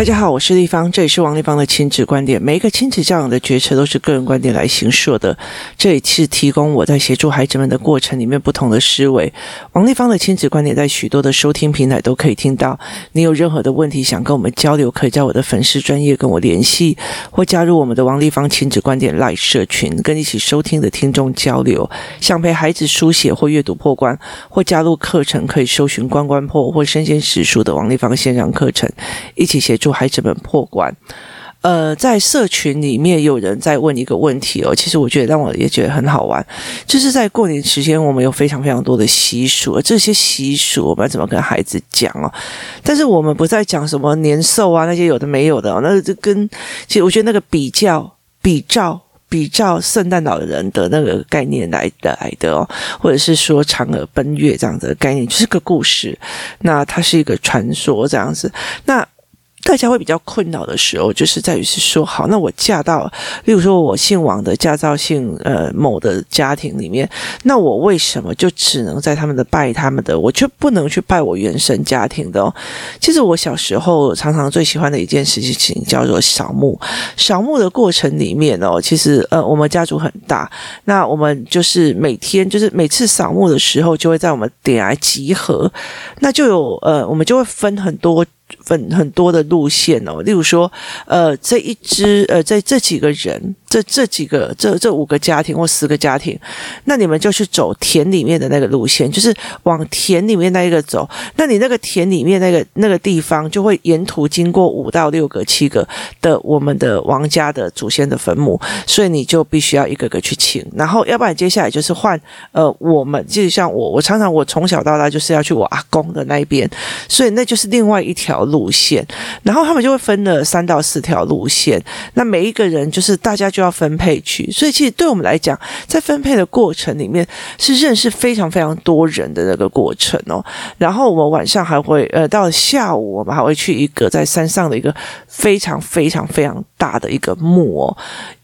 大家好，我是丽芳，这里是王丽芳的亲子观点。每一个亲子教养的决策都是个人观点来形塑的。这里是提供我在协助孩子们的过程里面不同的思维。王丽芳的亲子观点在许多的收听平台都可以听到。你有任何的问题想跟我们交流，可以在我的粉丝专业跟我联系，或加入我们的王丽芳亲子观点 Live 社群，跟一起收听的听众交流。想陪孩子书写或阅读破关，或加入课程，可以搜寻关关破或身先史书的王丽芳线上课程，一起协助。孩子们破关，呃，在社群里面有人在问一个问题哦，其实我觉得让我也觉得很好玩，就是在过年时间，我们有非常非常多的习俗，而这些习俗我们要怎么跟孩子讲哦？但是我们不再讲什么年兽啊那些有的没有的哦，那就跟其实我觉得那个比较、比照、比照圣诞老人的那个概念来的来的哦，或者是说嫦娥奔月这样的概念，就是个故事，那它是一个传说这样子，那。大家会比较困扰的时候，就是在于是说，好，那我嫁到，例如说我姓王的嫁到姓呃某的家庭里面，那我为什么就只能在他们的拜他们的，我却不能去拜我原生家庭的哦？其实我小时候常常最喜欢的一件事情叫做扫墓。扫墓的过程里面哦，其实呃我们家族很大，那我们就是每天就是每次扫墓的时候，就会在我们点来集合，那就有呃我们就会分很多。分很多的路线哦，例如说，呃，这一支，呃，在这几个人。这这几个这这五个家庭或十个家庭，那你们就去走田里面的那个路线，就是往田里面那一个走。那你那个田里面那个那个地方，就会沿途经过五到六个、七个的我们的王家的祖先的坟墓，所以你就必须要一个个去请。然后，要不然接下来就是换呃，我们就像我，我常常我从小到大就是要去我阿公的那一边，所以那就是另外一条路路线。然后他们就会分了三到四条路线，那每一个人就是大家就。要分配去，所以其实对我们来讲，在分配的过程里面是认识非常非常多人的那个过程哦。然后我们晚上还会，呃，到下午我们还会去一个在山上的一个非常非常非常大的一个墓哦。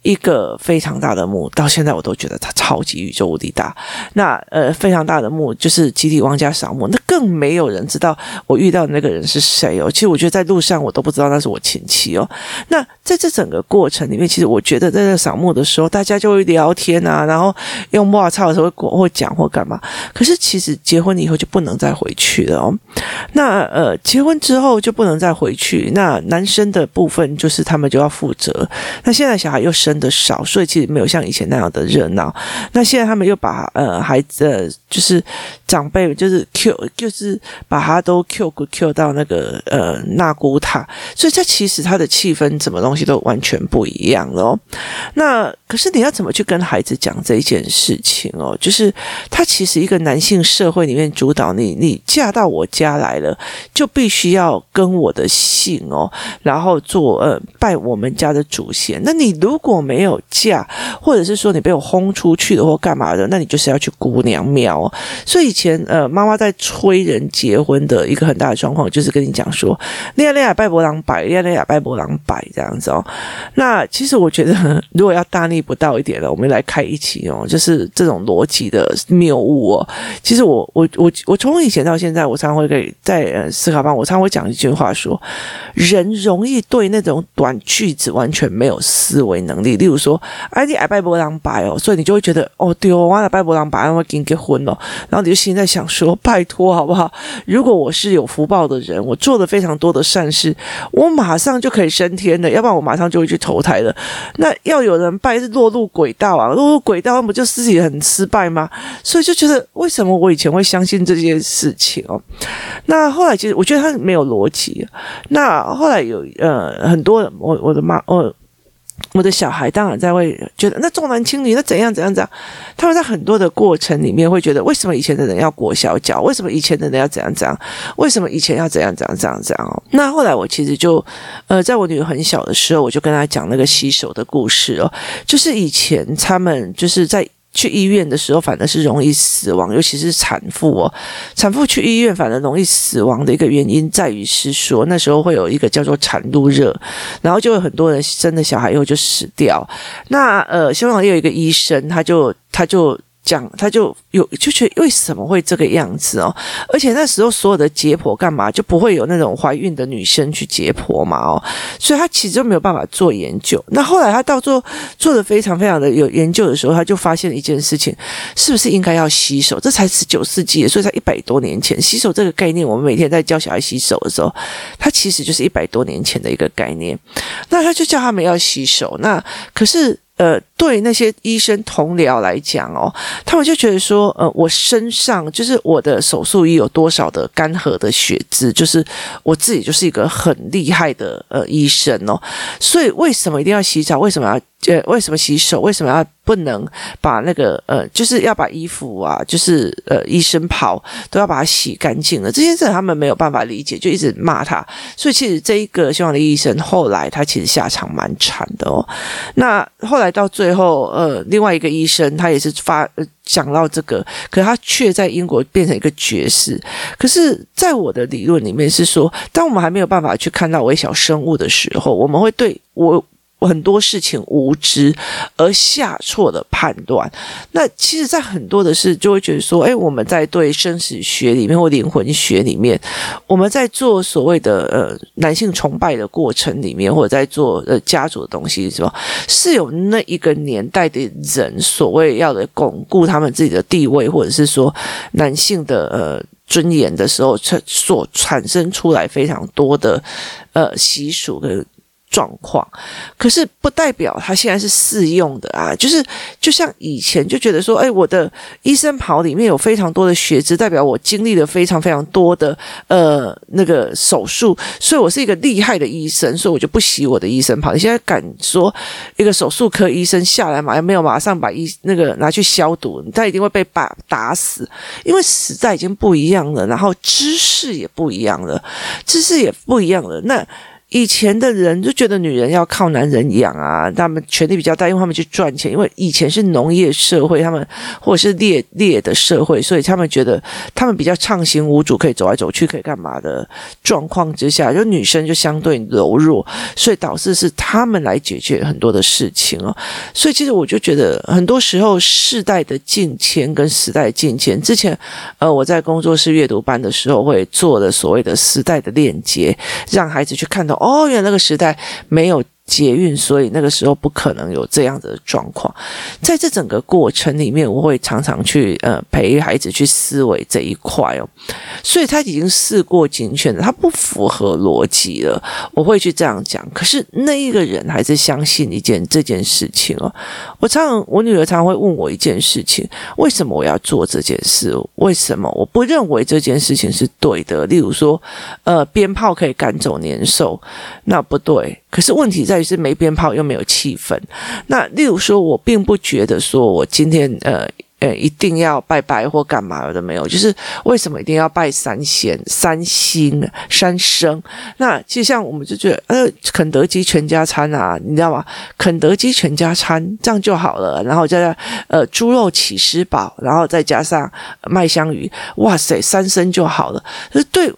一个非常大的墓，到现在我都觉得它超级宇宙无敌大。那呃，非常大的墓就是集体王家扫墓，那更没有人知道我遇到的那个人是谁哦。其实我觉得在路上我都不知道那是我亲戚哦。那在这整个过程里面，其实我觉得在这扫墓的时候，大家就会聊天啊，然后用哇操的时候会会讲或干嘛。可是其实结婚以后就不能再回去了哦。那呃，结婚之后就不能再回去。那男生的部分就是他们就要负责。那现在小孩又生。的少，所以其实没有像以前那样的热闹。那现在他们又把呃孩子、呃、就是长辈就是 Q，就是把他都 Q Q 到那个呃呃纳古塔，所以这其实他的气氛什么东西都完全不一样了哦。那可是你要怎么去跟孩子讲这一件事情哦？就是他其实一个男性社会里面主导你，你嫁到我家来了，就必须要跟我的姓哦，然后做呃拜我们家的祖先。那你如果没有嫁，或者是说你被我轰出去的或干嘛的，那你就是要去姑娘庙。所以以前呃，妈妈在催人结婚的一个很大的状况，就是跟你讲说，恋爱恋爱拜伯狼摆，恋爱恋爱拜伯狼摆这样子哦。那其实我觉得，如果要大逆不道一点的，我们来开一期哦，就是这种逻辑的谬误哦。其实我我我我从以前到现在，我常常会给在思考班，我常常会讲一句话说，人容易对那种短句子完全没有思维能力。例如说，哎，你爱拜伯狼摆哦，所以你就会觉得，哦，对哦，我爱拜伯狼摆，我要跟你结婚哦。然后你就心在想说，拜托好不好？如果我是有福报的人，我做的非常非常多的善事，我马上就可以升天了，要不然我马上就会去投胎了。那要有人拜是落入轨道啊，落入轨道，那不就自己很失败吗？所以就觉得，为什么我以前会相信这件事情哦？那后来其实我觉得他没有逻辑。那后来有呃很多我我的妈我。我的小孩当然在会觉得那重男轻女，那怎样怎样怎样？他们在很多的过程里面会觉得，为什么以前的人要裹小脚？为什么以前的人要怎样怎样？为什么以前要怎样怎样怎样怎样？哦，那后来我其实就呃，在我女儿很小的时候，我就跟她讲那个洗手的故事哦，就是以前他们就是在。去医院的时候，反而是容易死亡，尤其是产妇哦。产妇去医院，反而容易死亡的一个原因，在于是说那时候会有一个叫做产褥热，然后就有很多人生了小孩以后就死掉。那呃，香港也有一个医生，他就他就。讲，他就有就觉得为什么会这个样子哦？而且那时候所有的解剖干嘛就不会有那种怀孕的女生去解剖嘛哦，所以他其实就没有办法做研究。那后来他到做做的非常非常的有研究的时候，他就发现了一件事情：是不是应该要洗手？这才十九世纪，所以才一百多年前，洗手这个概念，我们每天在教小孩洗手的时候，它其实就是一百多年前的一个概念。那他就叫他们要洗手，那可是。呃，对那些医生同僚来讲哦，他们就觉得说，呃，我身上就是我的手术衣有多少的干涸的血渍，就是我自己就是一个很厉害的呃医生哦，所以为什么一定要洗澡？为什么要？呃，为什么洗手？为什么要不能把那个呃，就是要把衣服啊，就是呃，医生袍都要把它洗干净了？这些事他们没有办法理解，就一直骂他。所以其实这一个希望的医生后来他其实下场蛮惨的哦。那后来到最后，呃，另外一个医生他也是发呃讲到这个，可他却在英国变成一个爵士。可是，在我的理论里面是说，当我们还没有办法去看到微小生物的时候，我们会对我。很多事情无知而下错的判断，那其实，在很多的事就会觉得说，哎，我们在对生死学里面或灵魂学里面，我们在做所谓的呃男性崇拜的过程里面，或者在做呃家族的东西，是吧？是有那一个年代的人所谓要的巩固他们自己的地位，或者是说男性的呃尊严的时候，产所产生出来非常多的呃习俗的。状况，可是不代表他现在是适用的啊！就是就像以前就觉得说，哎，我的医生袍里面有非常多的血渍，代表我经历了非常非常多的呃那个手术，所以我是一个厉害的医生，所以我就不洗我的医生袍。你现在敢说一个手术科医生下来嘛，没有马上把医那个拿去消毒，他一定会被打打死，因为时代已经不一样了，然后知识也不一样了，知识也不一样了，那。以前的人就觉得女人要靠男人养啊，他们权力比较大，因为他们去赚钱。因为以前是农业社会，他们或者是猎猎的社会，所以他们觉得他们比较畅行无阻，可以走来走去，可以干嘛的状况之下，就女生就相对柔弱，所以导致是他们来解决很多的事情哦。所以其实我就觉得，很多时候世代的进迁跟时代进迁，之前呃我在工作室阅读班的时候会做的所谓的时代的链接，让孩子去看到。哦，原来那个时代没有。捷运，所以那个时候不可能有这样的状况。在这整个过程里面，我会常常去呃陪孩子去思维这一块哦。所以他已经事过警犬了，他不符合逻辑了。我会去这样讲，可是那一个人还是相信一件这件事情哦。我常常，我女儿常常会问我一件事情：为什么我要做这件事？为什么我不认为这件事情是对的？例如说，呃，鞭炮可以赶走年兽，那不对。可是问题在于是没鞭炮又没有气氛。那例如说，我并不觉得说我今天呃呃一定要拜拜或干嘛的没有，就是为什么一定要拜三仙、三星、三生？那就像我们就觉得呃肯德基全家餐啊，你知道吗？肯德基全家餐这样就好了，然后加上呃猪肉起司堡，然后再加上麦香鱼，哇塞，三生就好了。就是对。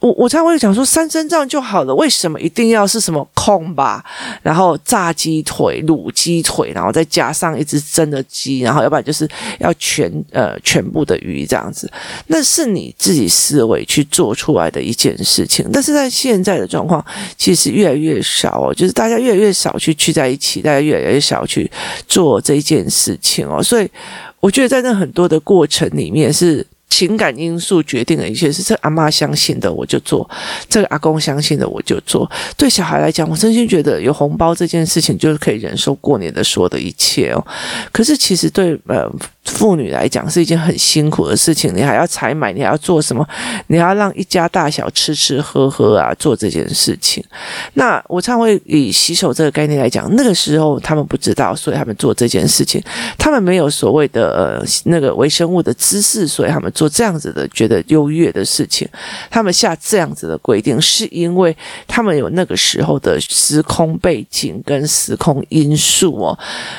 我我才会讲说三牲这样就好了，为什么一定要是什么控吧？然后炸鸡腿、卤鸡腿，然后再加上一只真的鸡，然后要不然就是要全呃全部的鱼这样子，那是你自己思维去做出来的一件事情。但是在现在的状况，其实越来越少哦，就是大家越来越少去聚在一起，大家越来越少去做这一件事情哦。所以我觉得在那很多的过程里面是。情感因素决定了一切是这阿妈相信的，我就做；这个阿公相信的，我就做。对小孩来讲，我真心觉得有红包这件事情就是可以忍受过年的所有的一切哦。可是其实对呃。妇女来讲是一件很辛苦的事情，你还要采买，你还要做什么？你要让一家大小吃吃喝喝啊，做这件事情。那我常会以洗手这个概念来讲，那个时候他们不知道，所以他们做这件事情，他们没有所谓的呃那个微生物的知识，所以他们做这样子的觉得优越的事情。他们下这样子的规定，是因为他们有那个时候的时空背景跟时空因素哦。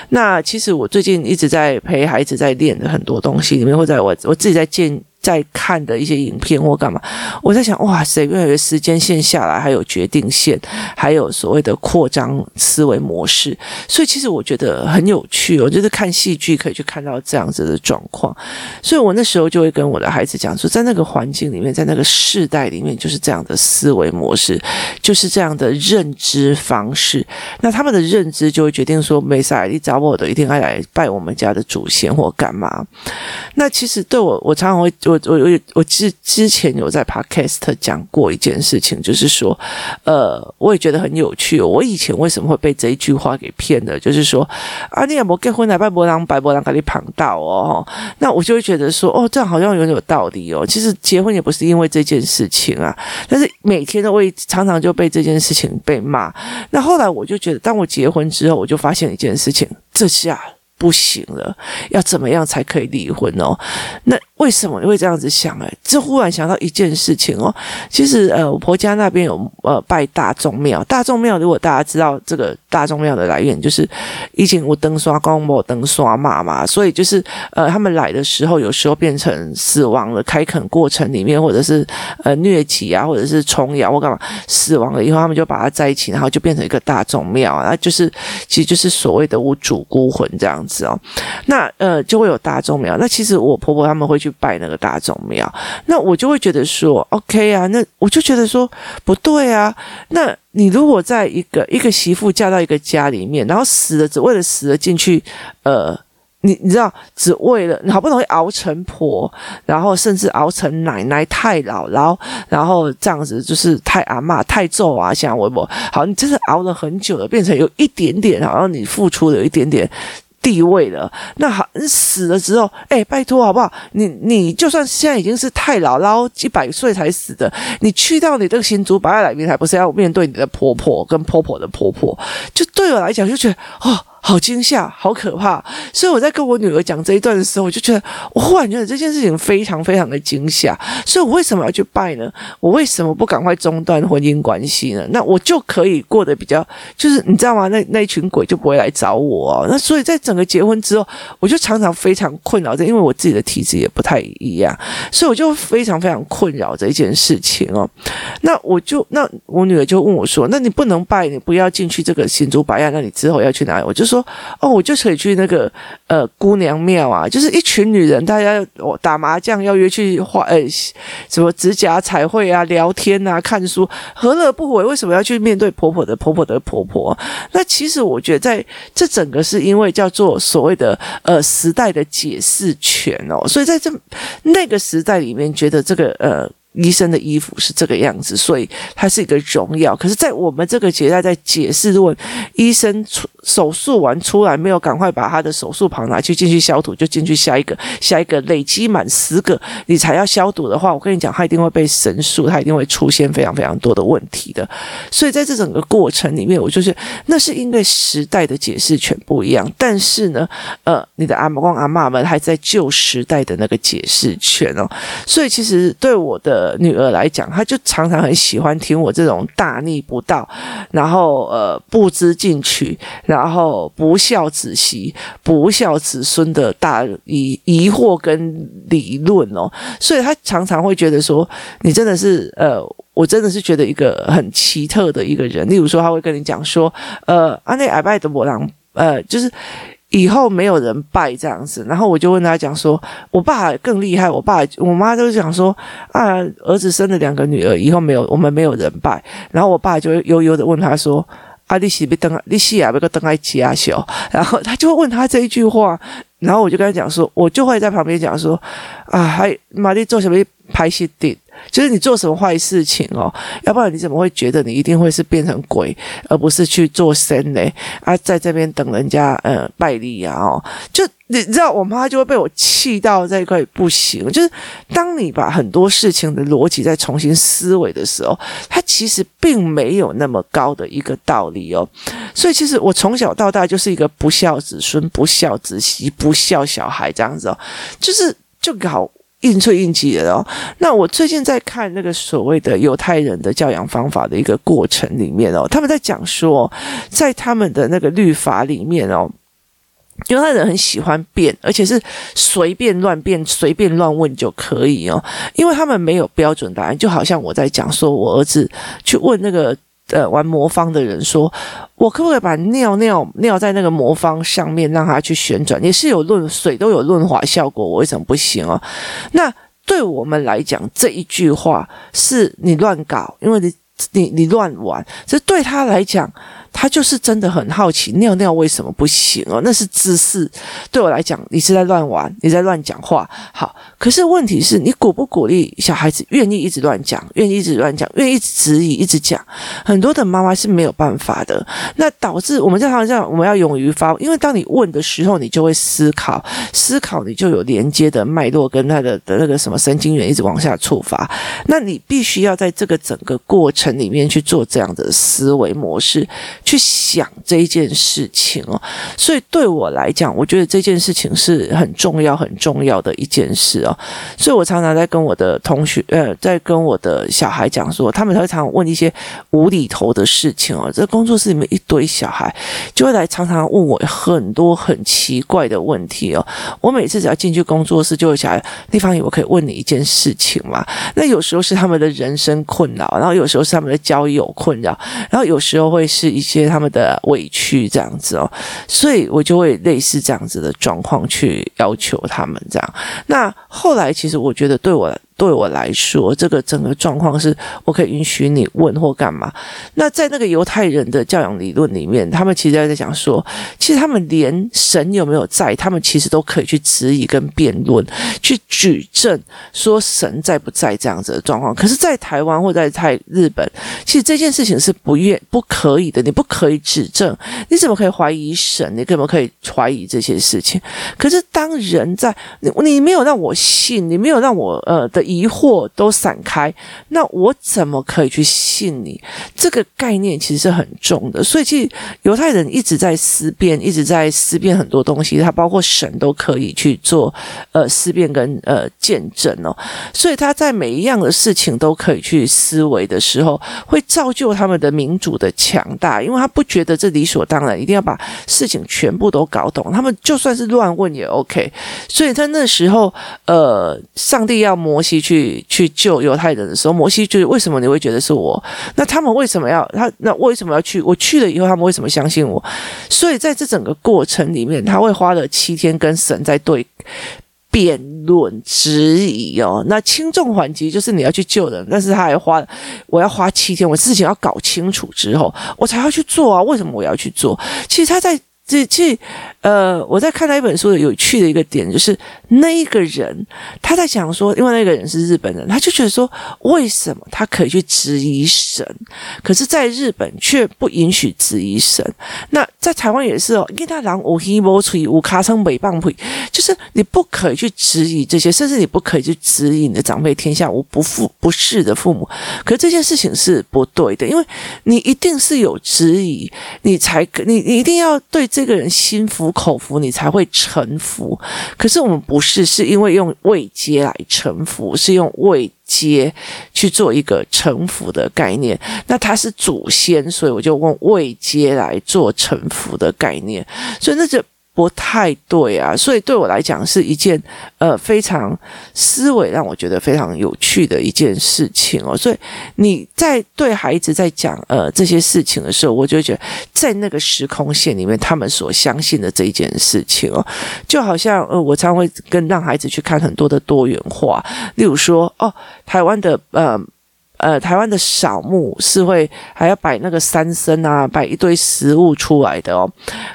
那其实我最近一直在陪孩子在。练的很多东西里面，或者我我自己在建在看的一些影片或干嘛，我在想，哇塞，越来越时间线下来，还有决定线，还有所谓的扩张思维模式，所以其实我觉得很有趣。我就是看戏剧可以去看到这样子的状况，所以我那时候就会跟我的孩子讲说，在那个环境里面，在那个世代里面，就是这样的思维模式，就是这样的认知方式。那他们的认知就会决定说，没啥，你找我的一定要来拜我们家的祖先或干嘛。那其实对我，我常常会。我我我我之之前有在 Podcast 讲过一件事情，就是说，呃，我也觉得很有趣。哦我以前为什么会被这一句话给骗的？就是说，啊，你也没结婚来拜伯郎，拜伯郎给你捧到哦。那我就会觉得说，哦，这样好像有点有道理哦。其实结婚也不是因为这件事情啊，但是每天都会常常就被这件事情被骂。那后来我就觉得，当我结婚之后，我就发现一件事情，这下不行了，要怎么样才可以离婚哦？那。为什么你会这样子想？哎，这忽然想到一件事情哦。其实，呃，我婆家那边有呃拜大众庙。大众庙，如果大家知道这个大众庙的来源，就是以前我灯刷光，我灯刷妈妈，所以就是呃，他们来的时候，有时候变成死亡了开垦过程里面，或者是呃疟疾啊，或者是虫咬或干嘛死亡了以后，他们就把它在一起，然后就变成一个大众庙啊，就是其实就是所谓的无主孤魂这样子哦。那呃，就会有大众庙。那其实我婆婆他们会去。拜那个大众庙，那我就会觉得说，OK 啊，那我就觉得说不对啊。那你如果在一个一个媳妇嫁到一个家里面，然后死了只为了死了进去，呃，你你知道，只为了你好不容易熬成婆，然后甚至熬成奶奶、太姥姥，然后这样子就是太阿妈、太祖啊，像我我好，你真的熬了很久了，变成有一点点，好像你付出了一点点。地位了，那好，死了之后，哎，拜托好不好？你你就算现在已经是太姥姥一百岁才死的，你去到你这个新竹白来面，还不是要面对你的婆婆跟婆婆的婆婆？就对我来讲，就觉得哦。好惊吓，好可怕！所以我在跟我女儿讲这一段的时候，我就觉得，我忽然觉得这件事情非常非常的惊吓。所以我为什么要去拜呢？我为什么不赶快中断婚姻关系呢？那我就可以过得比较，就是你知道吗？那那一群鬼就不会来找我哦。那所以在整个结婚之后，我就常常非常困扰着，因为我自己的体质也不太一样，所以我就非常非常困扰这一件事情哦。那我就那我女儿就问我说：“那你不能拜，你不要进去这个新竹白亚，那你之后要去哪里？”我就。说哦，我就可以去那个呃姑娘庙啊，就是一群女人，大家我打麻将要约去画呃什么指甲彩绘啊、聊天啊、看书，何乐不为？为什么要去面对婆婆的婆婆的婆婆？那其实我觉得，在这整个是因为叫做所谓的呃时代的解释权哦，所以在这那个时代里面，觉得这个呃。医生的衣服是这个样子，所以它是一个荣耀。可是，在我们这个时代，在解释，如果医生出手术完出来没有赶快把他的手术袍拿去进去消毒，就进去下一个下一个，累积满十个你才要消毒的话，我跟你讲，他一定会被神诉，他一定会出现非常非常多的问题的。所以在这整个过程里面，我就是那是因为时代的解释权不一样，但是呢，呃，你的阿公阿嬷们还在旧时代的那个解释权哦，所以其实对我的。呃，女儿来讲，她就常常很喜欢听我这种大逆不道，然后呃不知进取，然后不孝子媳、不孝子孙的大疑疑惑跟理论哦，所以她常常会觉得说，你真的是呃，我真的是觉得一个很奇特的一个人。例如说，他会跟你讲说，呃，阿内阿拜的伯朗，呃，就是。以后没有人拜这样子，然后我就问他讲说，我爸更厉害，我爸我妈都讲说啊，儿子生了两个女儿，以后没有我们没有人拜，然后我爸就悠悠的问他说，啊，你是不登你是啊，不个登爱吉阿修，然后他就问他这一句话，然后我就跟他讲说，我就会在旁边讲说，啊，还玛丽做什么拍戏的？就是你做什么坏事情哦，要不然你怎么会觉得你一定会是变成鬼，而不是去做神呢？啊，在这边等人家呃拜礼啊哦，就你知道，我妈就会被我气到这一块不行。就是当你把很多事情的逻辑再重新思维的时候，它其实并没有那么高的一个道理哦。所以其实我从小到大就是一个不孝子孙、不孝子媳、不孝小孩这样子哦，就是就搞。硬吹硬挤的哦。那我最近在看那个所谓的犹太人的教养方法的一个过程里面哦，他们在讲说，在他们的那个律法里面哦，犹太人很喜欢变，而且是随便乱变、随便乱问就可以哦，因为他们没有标准答案。就好像我在讲说，我儿子去问那个呃玩魔方的人说，我可不可以把尿尿尿在那个魔方上面，让他去旋转？也是有润水都有润滑效果，我为什么不行哦？那对我们来讲，这一句话是你乱搞，因为你你你乱玩，这对他来讲。他就是真的很好奇，尿尿为什么不行哦？那是姿势。对我来讲，你是在乱玩，你在乱讲话。好，可是问题是你鼓不鼓励小孩子愿意一直乱讲，愿意一直乱讲，愿意一直质疑，一直讲。很多的妈妈是没有办法的。那导致我们在常这样，我们要勇于发，因为当你问的时候，你就会思考，思考你就有连接的脉络跟他的的那个什么神经元一直往下触发。那你必须要在这个整个过程里面去做这样的思维模式。去想这一件事情哦，所以对我来讲，我觉得这件事情是很重要、很重要的一件事哦。所以我常常在跟我的同学，呃，在跟我的小孩讲说，他们常常问一些无厘头的事情哦。这工作室里面一堆小孩，就会来常常问我很多很奇怪的问题哦。我每次只要进去工作室，就会想，地方我可以问你一件事情嘛？那有时候是他们的人生困扰，然后有时候是他们的交友困扰，然后有时候会是一。些他们的委屈这样子哦，所以我就会类似这样子的状况去要求他们这样。那后来其实我觉得对我。对我来说，这个整个状况是我可以允许你问或干嘛。那在那个犹太人的教养理论里面，他们其实在讲说，其实他们连神有没有在，他们其实都可以去质疑跟辩论，去举证说神在不在这样子的状况。可是，在台湾或在在日本，其实这件事情是不愿不可以的，你不可以指证，你怎么可以怀疑神？你怎么可以怀疑这些事情？可是当人在你你没有让我信，你没有让我呃的。疑惑都散开，那我怎么可以去信你？这个概念其实是很重的，所以其实犹太人一直在思辨，一直在思辨很多东西，他包括神都可以去做呃思辨跟呃见证哦。所以他在每一样的事情都可以去思维的时候，会造就他们的民主的强大，因为他不觉得这理所当然，一定要把事情全部都搞懂。他们就算是乱问也 OK。所以在那时候，呃，上帝要摩西。去去救犹太人的时候，摩西就是为什么你会觉得是我？那他们为什么要他？那为什么要去？我去了以后，他们为什么相信我？所以在这整个过程里面，他会花了七天跟神在对辩论、质疑哦。那轻重缓急就是你要去救人，但是他还花我要花七天，我事情要搞清楚之后，我才要去做啊。为什么我要去做？其实他在这这。呃，我在看到一本书的有趣的一个点，就是那一个人他在讲说，因为那个人是日本人，他就觉得说，为什么他可以去质疑神，可是在日本却不允许质疑神？那在台湾也是哦，因为他狼无黑无吹无卡称美棒腿，就是你不可以去质疑这些，甚至你不可以去质疑你的长辈天下无不父不是的父母。可是这件事情是不对的，因为你一定是有质疑，你才你你一定要对这个人心服。口服你才会臣服，可是我们不是，是因为用位阶来臣服，是用位接去做一个臣服的概念。那他是祖先，所以我就用位接来做臣服的概念，所以那就。不太对啊，所以对我来讲是一件呃非常思维让我觉得非常有趣的一件事情哦。所以你在对孩子在讲呃这些事情的时候，我就觉得在那个时空线里面，他们所相信的这一件事情哦，就好像呃我常会跟让孩子去看很多的多元化，例如说哦台湾的呃。呃，台湾的扫墓是会还要摆那个三牲啊，摆一堆食物出来的哦。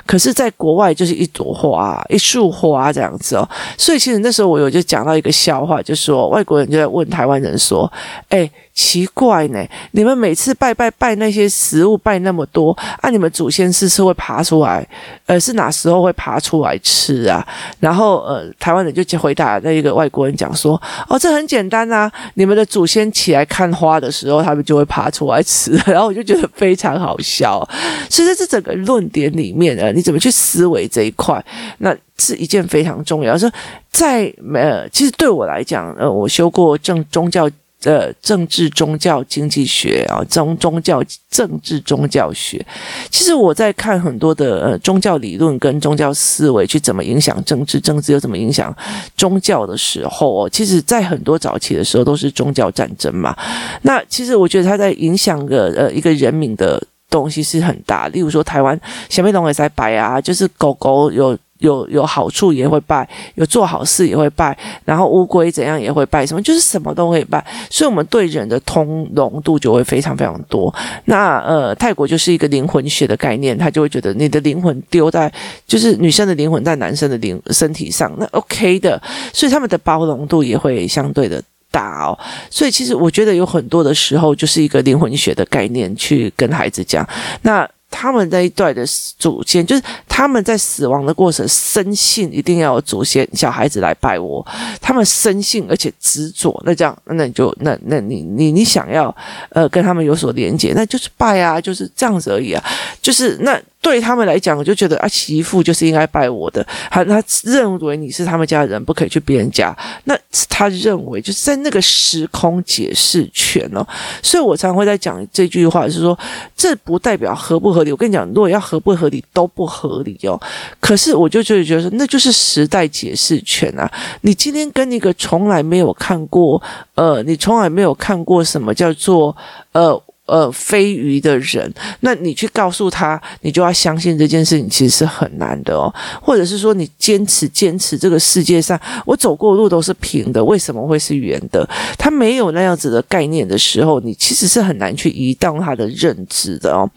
可是，在国外就是一朵花、一束花这样子哦。所以，其实那时候我有就讲到一个笑话，就说外国人就在问台湾人说：“诶。”奇怪呢，你们每次拜拜拜那些食物拜那么多啊，你们祖先是是会爬出来，呃，是哪时候会爬出来吃啊？然后呃，台湾人就回答那一个外国人讲说，哦，这很简单啊，你们的祖先起来看花的时候，他们就会爬出来吃。然后我就觉得非常好笑。所以在这整个论点里面呢，你怎么去思维这一块，那是一件非常重要。说在呃，其实对我来讲，呃，我修过正宗教。呃，政治宗教经济学啊，宗宗教政治宗教学，其实我在看很多的呃宗教理论跟宗教思维去怎么影响政治，政治又怎么影响宗教的时候哦，其实在很多早期的时候都是宗教战争嘛。那其实我觉得它在影响个呃一个人民的东西是很大，例如说台湾小妹龙也在摆啊，就是狗狗有。有有好处也会拜，有做好事也会拜，然后乌龟怎样也会拜，什么就是什么都会拜，所以我们对人的通融度就会非常非常多。那呃，泰国就是一个灵魂学的概念，他就会觉得你的灵魂丢在就是女生的灵魂在男生的灵身体上，那 OK 的，所以他们的包容度也会相对的大哦。所以其实我觉得有很多的时候就是一个灵魂学的概念去跟孩子讲那。他们那一代的祖先，就是他们在死亡的过程，生性一定要有祖先小孩子来拜我，他们生性而且执着。那这样，那你就那那你你你想要呃跟他们有所连接，那就是拜啊，就是这样子而已啊，就是那。对他们来讲，我就觉得啊，媳妇就是应该拜我的。他他认为你是他们家的人，不可以去别人家。那他认为就是在那个时空解释权哦。所以我常会在讲这句话，是说，这不代表合不合理。我跟你讲，如果要合不合理都不合理哦。可是我就觉得觉得说，那就是时代解释权啊。你今天跟一个从来没有看过，呃，你从来没有看过什么叫做呃。呃，飞鱼的人，那你去告诉他，你就要相信这件事情其实是很难的哦。或者是说，你坚持坚持这个世界上，我走过路都是平的，为什么会是圆的？他没有那样子的概念的时候，你其实是很难去移动他的认知的哦。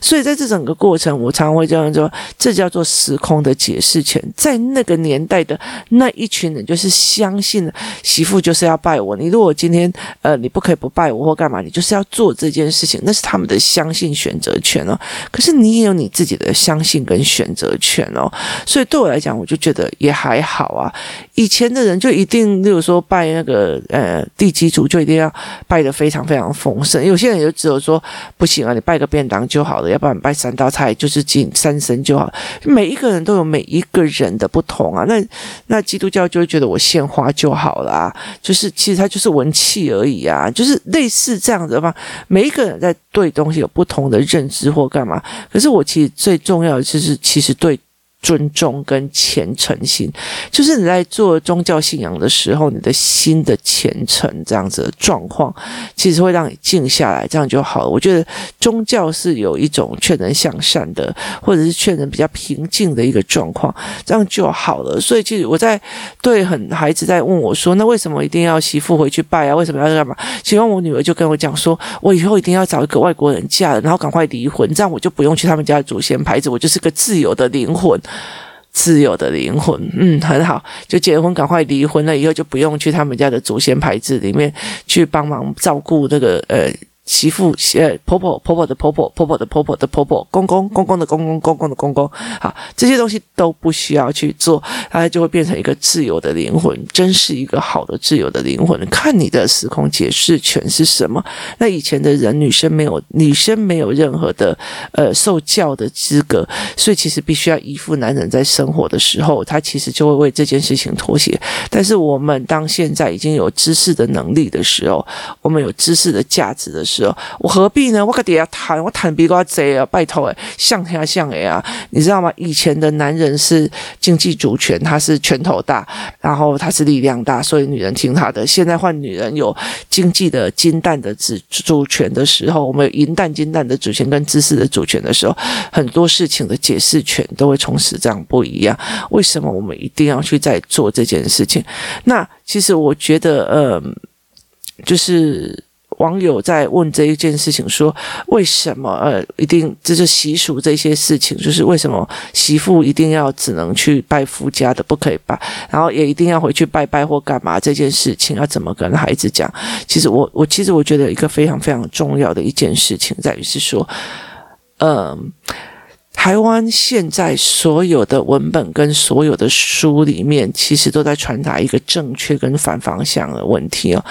所以在这整个过程，我常常会这样说，这叫做时空的解释权。在那个年代的那一群人，就是相信媳妇就是要拜我。你如果今天呃，你不可以不拜我或干嘛，你就是要做这件事。事情那是他们的相信选择权哦，可是你也有你自己的相信跟选择权哦，所以对我来讲，我就觉得也还好啊。以前的人就一定，例如说拜那个呃地基主，就一定要拜得非常非常丰盛。有些人就只有说不行啊，你拜个便当就好了，要不然拜三道菜就是敬三生就好。每一个人都有每一个人的不同啊。那那基督教就会觉得我献花就好了啊，就是其实它就是文气而已啊，就是类似这样子的话，每一个。在对东西有不同的认知或干嘛，可是我其实最重要的就是，其实对。尊重跟虔诚心，就是你在做宗教信仰的时候，你的心的虔诚这样子的状况，其实会让你静下来，这样就好了。我觉得宗教是有一种劝人向善的，或者是劝人比较平静的一个状况，这样就好了。所以，其实我在对很孩子在问我说：“那为什么一定要媳妇回去拜啊？为什么要干嘛？”希望我女儿就跟我讲说：“我以后一定要找一个外国人嫁了，然后赶快离婚，这样我就不用去他们家的祖先牌子，我就是个自由的灵魂。”自由的灵魂，嗯，很好，就结婚，赶快离婚了，以后就不用去他们家的祖先牌子里面去帮忙照顾那个呃。媳妇、呃，婆婆、婆婆的婆婆、婆婆的婆婆的婆婆、公公、公公的公公、公公的公公，好，这些东西都不需要去做，它就会变成一个自由的灵魂，真是一个好的自由的灵魂。看你的时空解释权是什么？那以前的人，女生没有，女生没有任何的呃受教的资格，所以其实必须要依附男人在生活的时候，他其实就会为这件事情妥协。但是我们当现在已经有知识的能力的时候，我们有知识的价值的时候，我何必呢？我跟底下谈，我谈比瓜贼啊，拜托哎，像他像哎啊，你知道吗？以前的男人是经济主权，他是拳头大，然后他是力量大，所以女人听他的。现在换女人有经济的金蛋的主主权的时候，我们有银蛋金蛋的主权跟知识的主权的时候，很多事情的解释权都会从此这样不一样。为什么我们一定要去再做这件事情？那其实我觉得，呃，就是。网友在问这一件事情，说为什么呃一定就是习俗这些事情，就是为什么媳妇一定要只能去拜夫家的，不可以拜，然后也一定要回去拜拜或干嘛这件事情要怎么跟孩子讲？其实我我其实我觉得一个非常非常重要的一件事情在于是说，嗯、台湾现在所有的文本跟所有的书里面，其实都在传达一个正确跟反方向的问题哦。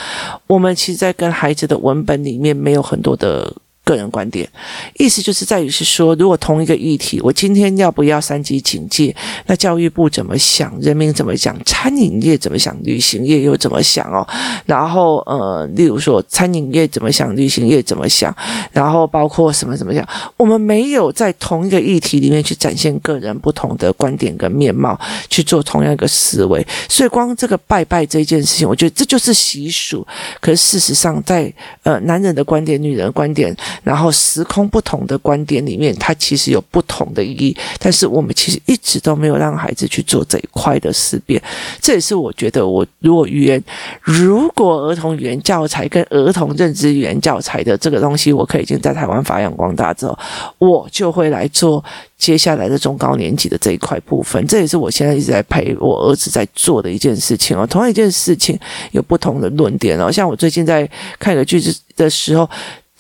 我们其实，在跟孩子的文本里面，没有很多的个人观点，意思就是在于是说，如果同一个议题，我今天要不要三级警戒？那教育部怎么想？人民怎么想？餐饮业怎么想？旅行业又怎么想？哦，然后呃，例如说餐饮业怎么想？旅行业怎么想？然后包括什么怎么想？我们没有在同一个议题里面去展现个人不同的观点跟面貌，去做同样一个思维。所以光这个拜拜这件事情，我觉得这就是习俗。可是事实上，在呃男人的观点、女人的观点。然后时空不同的观点里面，它其实有不同的意义。但是我们其实一直都没有让孩子去做这一块的思辨。这也是我觉得，我如果语言，如果儿童语言教材跟儿童认知语言教材的这个东西，我可以已经在台湾发扬光大之后，我就会来做接下来的中高年级的这一块部分。这也是我现在一直在陪我儿子在做的一件事情哦。同样一件事情有不同的论点哦。像我最近在看一个句子的时候，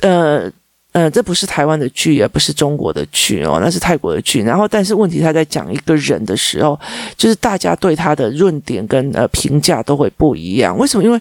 呃。呃，这不是台湾的剧，也不是中国的剧哦，那是泰国的剧。然后，但是问题他在讲一个人的时候，就是大家对他的论点跟呃评价都会不一样。为什么？因为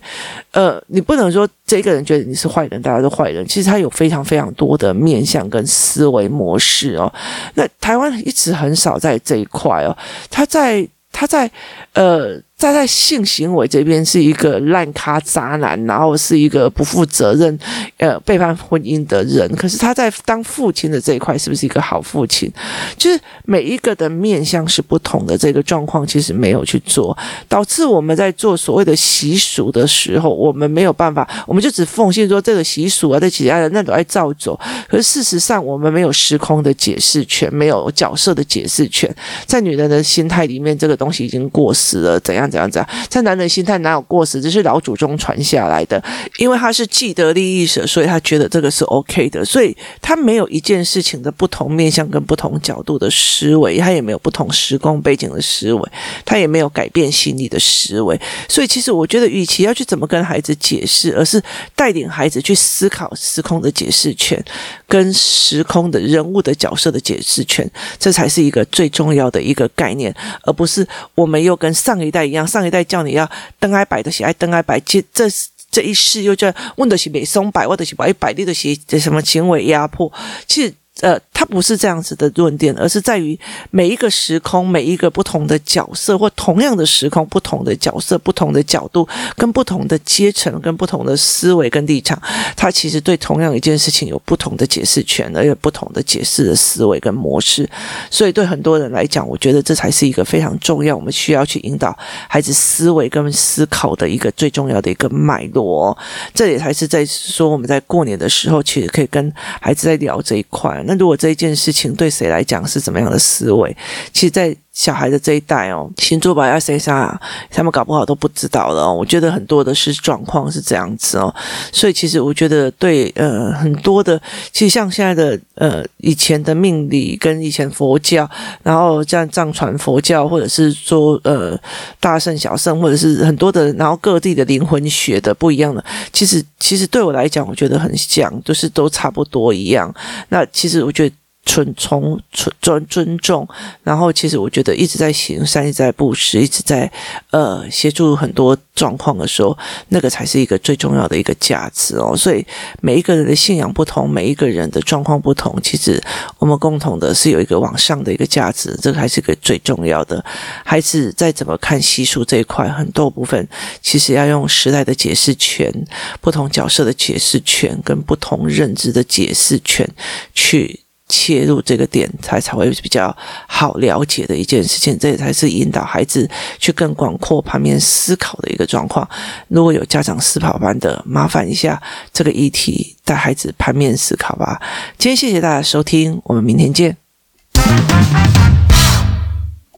呃，你不能说这个人觉得你是坏人，大家都坏人。其实他有非常非常多的面向跟思维模式哦。那台湾一直很少在这一块哦，他在他在呃。他在性行为这边是一个烂咖渣男，然后是一个不负责任、呃背叛婚姻的人。可是他在当父亲的这一块是不是一个好父亲？就是每一个的面向是不同的，这个状况其实没有去做，导致我们在做所谓的习俗的时候，我们没有办法，我们就只奉献说这个习俗啊，这其他人那都爱照走。可是事实上，我们没有时空的解释权，没有角色的解释权，在女人的心态里面，这个东西已经过时了，怎样？这样子啊，在男人心态哪有过时？这是老祖宗传下来的，因为他是既得利益者，所以他觉得这个是 OK 的，所以他没有一件事情的不同面向跟不同角度的思维，他也没有不同时空背景的思维，他也没有改变心理的思维。所以，其实我觉得，与其要去怎么跟孩子解释，而是带领孩子去思考时空的解释权跟时空的人物的角色的解释权，这才是一个最重要的一个概念，而不是我们又跟上一代。上一代叫你要登爱摆的喜爱登爱摆，这这这一世又叫问的是美松摆，或者是摆摆地的些什么行为压迫，其实。呃，它不是这样子的论点，而是在于每一个时空、每一个不同的角色，或同样的时空、不同的角色、不同的角度、跟不同的阶层、跟不同的思维跟立场，它其实对同样一件事情有不同的解释权，而有不同的解释的思维跟模式。所以对很多人来讲，我觉得这才是一个非常重要，我们需要去引导孩子思维跟思考的一个最重要的一个脉络。这也才是在说我们在过年的时候，其实可以跟孩子在聊这一块。那如果这件事情对谁来讲是怎么样的思维？其实，在小孩的这一代哦，星座吧要谁杀，他们搞不好都不知道了哦。我觉得很多的是状况是这样子哦，所以其实我觉得对呃很多的，其实像现在的呃以前的命理跟以前佛教，然后这样藏传佛教，或者是说呃大圣小圣，或者是很多的，然后各地的灵魂学的不一样的，其实其实对我来讲，我觉得很像，就是都差不多一样。那其实我觉得。尊从尊尊重，然后其实我觉得一直在行善，一直在布施，一直在呃协助很多状况的时候，那个才是一个最重要的一个价值哦。所以每一个人的信仰不同，每一个人的状况不同，其实我们共同的是有一个往上的一个价值，这个还是个最重要的。孩子再怎么看习俗这一块，很多部分其实要用时代的解释权、不同角色的解释权跟不同认知的解释权去。切入这个点，才才会比较好了解的一件事情，这也才是引导孩子去更广阔盘面思考的一个状况。如果有家长思考班的，麻烦一下这个议题带孩子盘面思考吧。今天谢谢大家收听，我们明天见。